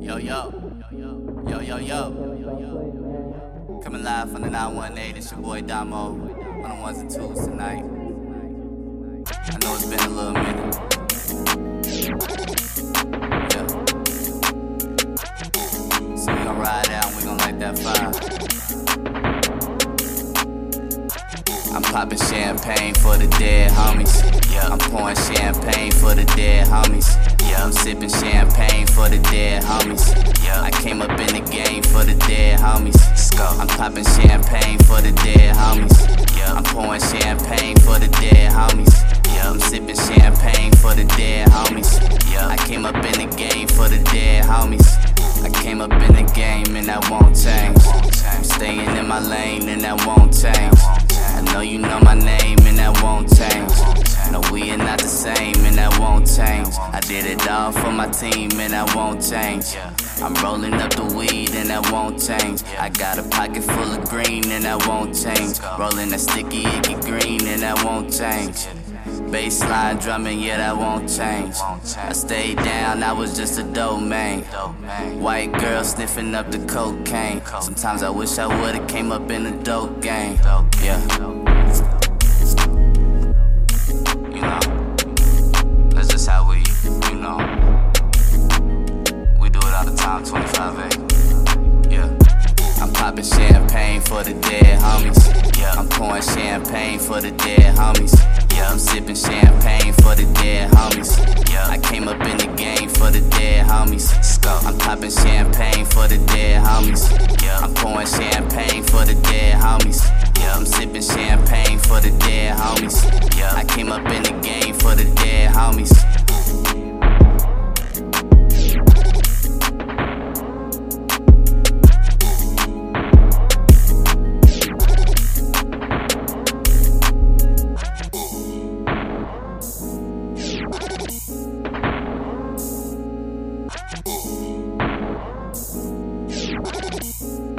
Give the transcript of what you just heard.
Yo, yo. Yo, yo, yo. Coming live from the 918, it's your boy Domo. On the ones and twos tonight. I know it's been a little minute. Yeah. So we gon' ride out we gon' light that fire. I'm popping champagne for the dead homies. Yeah, I'm pouring champagne for the dead homies. I'm sipping champagne for the dead homies. Yeah, I came up in the game for the dead homies. I'm popping champagne for the dead homies. Yeah, I'm pouring champagne for the dead homies. Yeah, I'm sipping champagne for the dead homies. Yeah, I came up in the game for the dead homies. I came up in the game and that won't change. I'm staying in my lane and that won't change. Won't change. I did it all for my team and I won't change. I'm rolling up the weed and I won't change. I got a pocket full of green and I won't change. Rolling that sticky icky green and I won't change. Baseline drumming, yeah, I won't change. I stayed down, I was just a domain. White girl sniffing up the cocaine. Sometimes I wish I would've came up in the dope game. Yeah. For the dead homies. Yeah, I'm pouring champagne for the dead homies. Yeah, I'm sipping champagne for the dead homies. Yeah, I came up in the game for the dead homies. I'm popping champagne for the dead homies. Yeah, I'm pouring champagne for the dead homies. Yeah, I'm sipping champagne for the dead homies. Yeah, I came up in the game for the dead homies. ハハハハ!